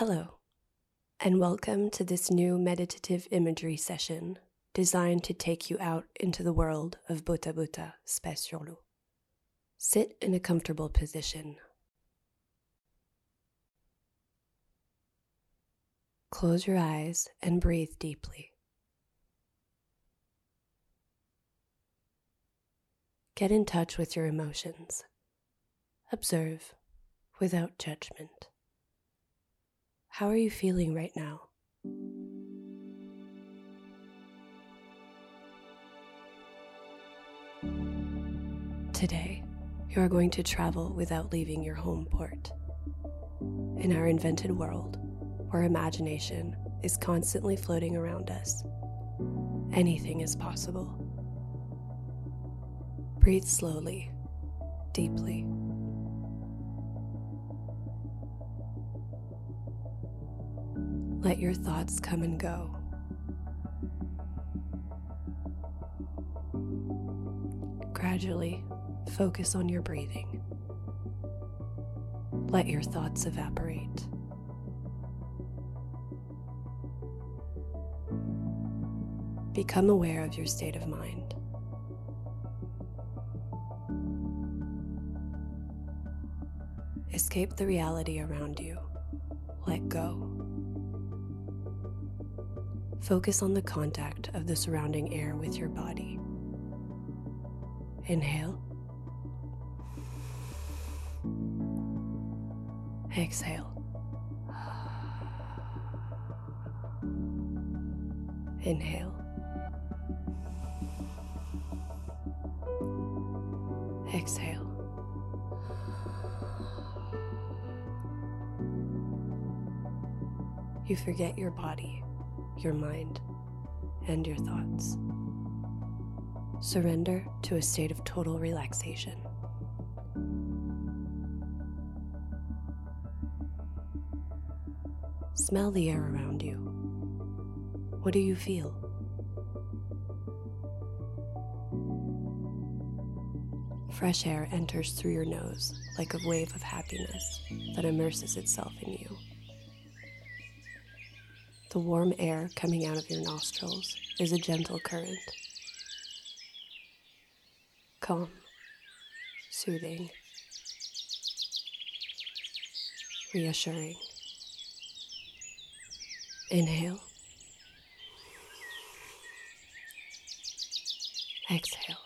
Hello, and welcome to this new meditative imagery session designed to take you out into the world of Bota Bota Space. Sit in a comfortable position. Close your eyes and breathe deeply. Get in touch with your emotions. Observe without judgment. How are you feeling right now? Today, you are going to travel without leaving your home port. In our invented world, where imagination is constantly floating around us, anything is possible. Breathe slowly, deeply. Let your thoughts come and go. Gradually, focus on your breathing. Let your thoughts evaporate. Become aware of your state of mind. Escape the reality around you. Let go. Focus on the contact of the surrounding air with your body. Inhale. Exhale. Inhale. Exhale. You forget your body, your mind, and your thoughts. Surrender to a state of total relaxation. Smell the air around you. What do you feel? Fresh air enters through your nose like a wave of happiness that immerses itself in you. The warm air coming out of your nostrils is a gentle current. Calm, soothing, reassuring. Inhale. Exhale.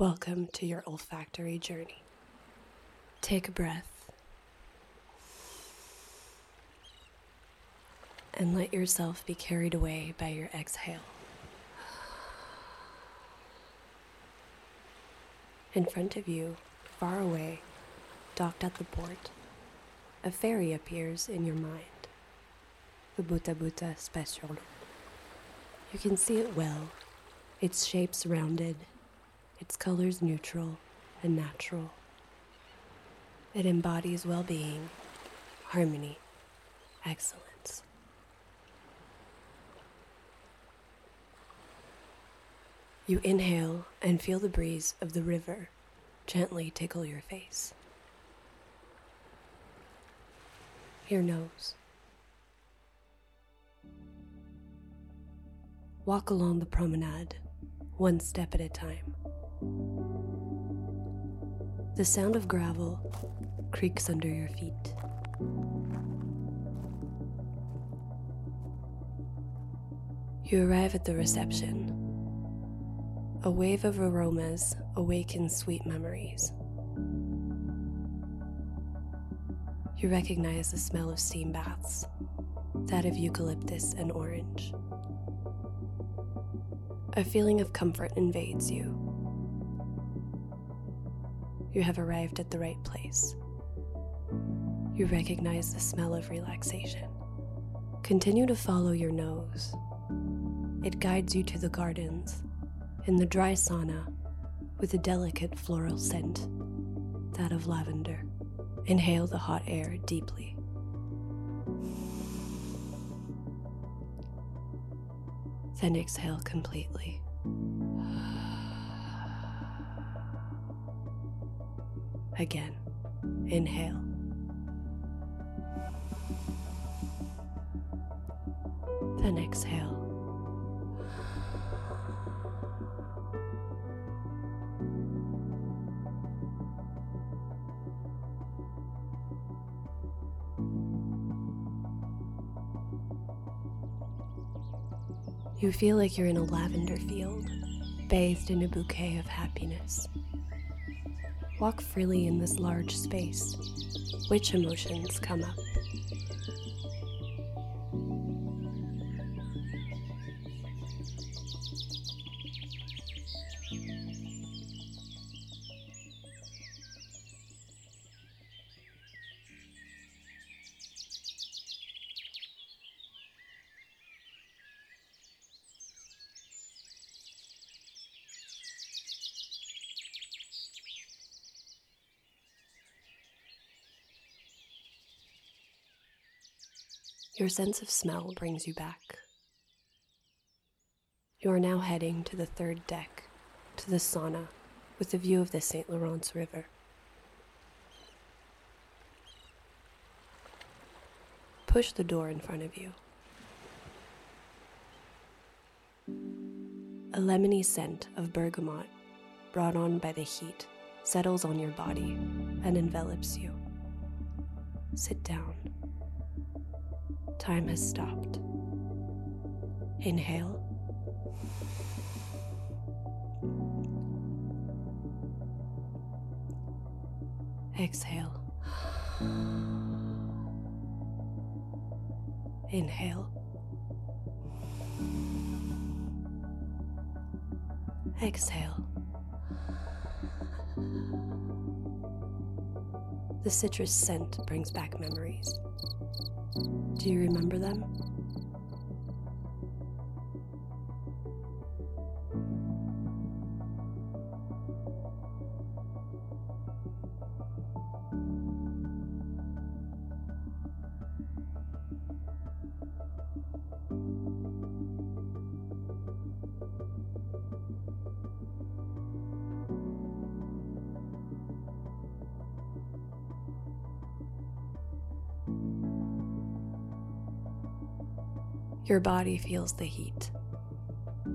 Welcome to your olfactory journey. Take a breath and let yourself be carried away by your exhale. In front of you, far away, docked at the port, a ferry appears in your mind. The Bota Bota l'eau. You can see it well, its shapes rounded, its colors neutral and natural. It embodies well being, harmony, excellence. You inhale and feel the breeze of the river gently tickle your face. Your nose. Walk along the promenade, one step at a time. The sound of gravel creaks under your feet. You arrive at the reception. A wave of aromas awakens sweet memories. You recognize the smell of steam baths, that of eucalyptus and orange. A feeling of comfort invades you. You have arrived at the right place. You recognize the smell of relaxation. Continue to follow your nose. It guides you to the gardens, in the dry sauna, with a delicate floral scent, that of lavender. Inhale the hot air deeply. Then exhale completely. Again, inhale. Then exhale. You feel like you're in a lavender field, bathed in a bouquet of happiness. Walk freely in this large space. Which emotions come up? Your sense of smell brings you back. You are now heading to the third deck, to the sauna, with a view of the St. Lawrence River. Push the door in front of you. A lemony scent of bergamot, brought on by the heat, settles on your body and envelops you. Sit down. Time has stopped. Inhale. Exhale. Inhale. Exhale. The citrus scent brings back memories. Do you remember them? Your body feels the heat.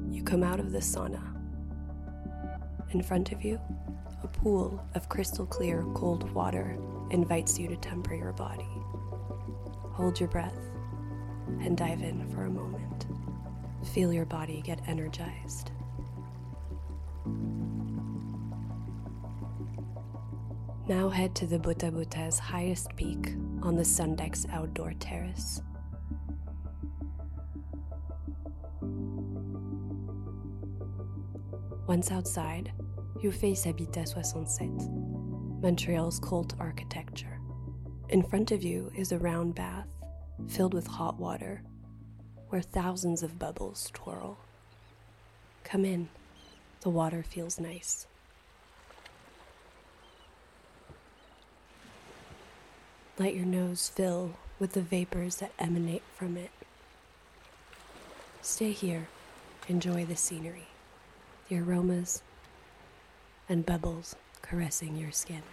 You come out of the sauna. In front of you, a pool of crystal clear cold water invites you to temper your body. Hold your breath and dive in for a moment. Feel your body get energized. Now head to the Bota Bota's highest peak on the Sundex outdoor terrace. Once outside, you face Habitat 67, Montreal's cult architecture. In front of you is a round bath filled with hot water where thousands of bubbles twirl. Come in, the water feels nice. Let your nose fill with the vapors that emanate from it. Stay here, enjoy the scenery the aromas, and bubbles caressing your skin.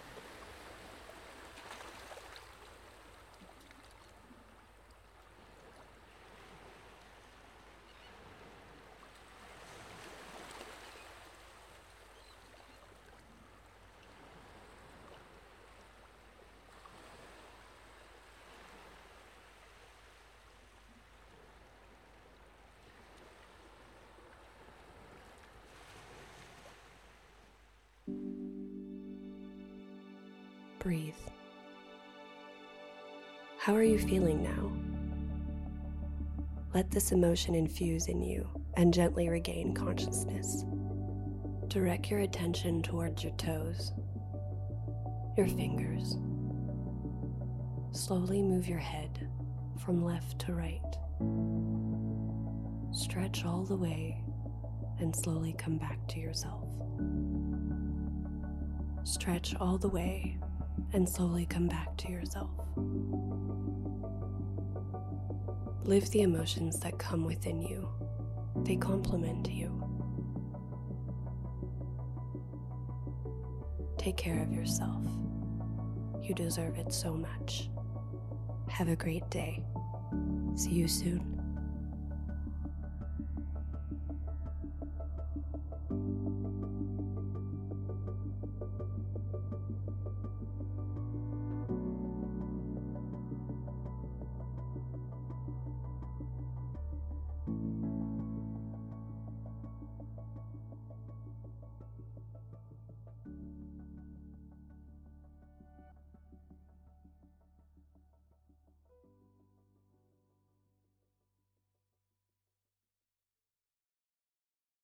Breathe. How are you feeling now? Let this emotion infuse in you and gently regain consciousness. Direct your attention towards your toes, your fingers. Slowly move your head from left to right. Stretch all the way and slowly come back to yourself. Stretch all the way and slowly come back to yourself. Live the emotions that come within you, they complement you. Take care of yourself You deserve it so much. Have a great day. See you soon.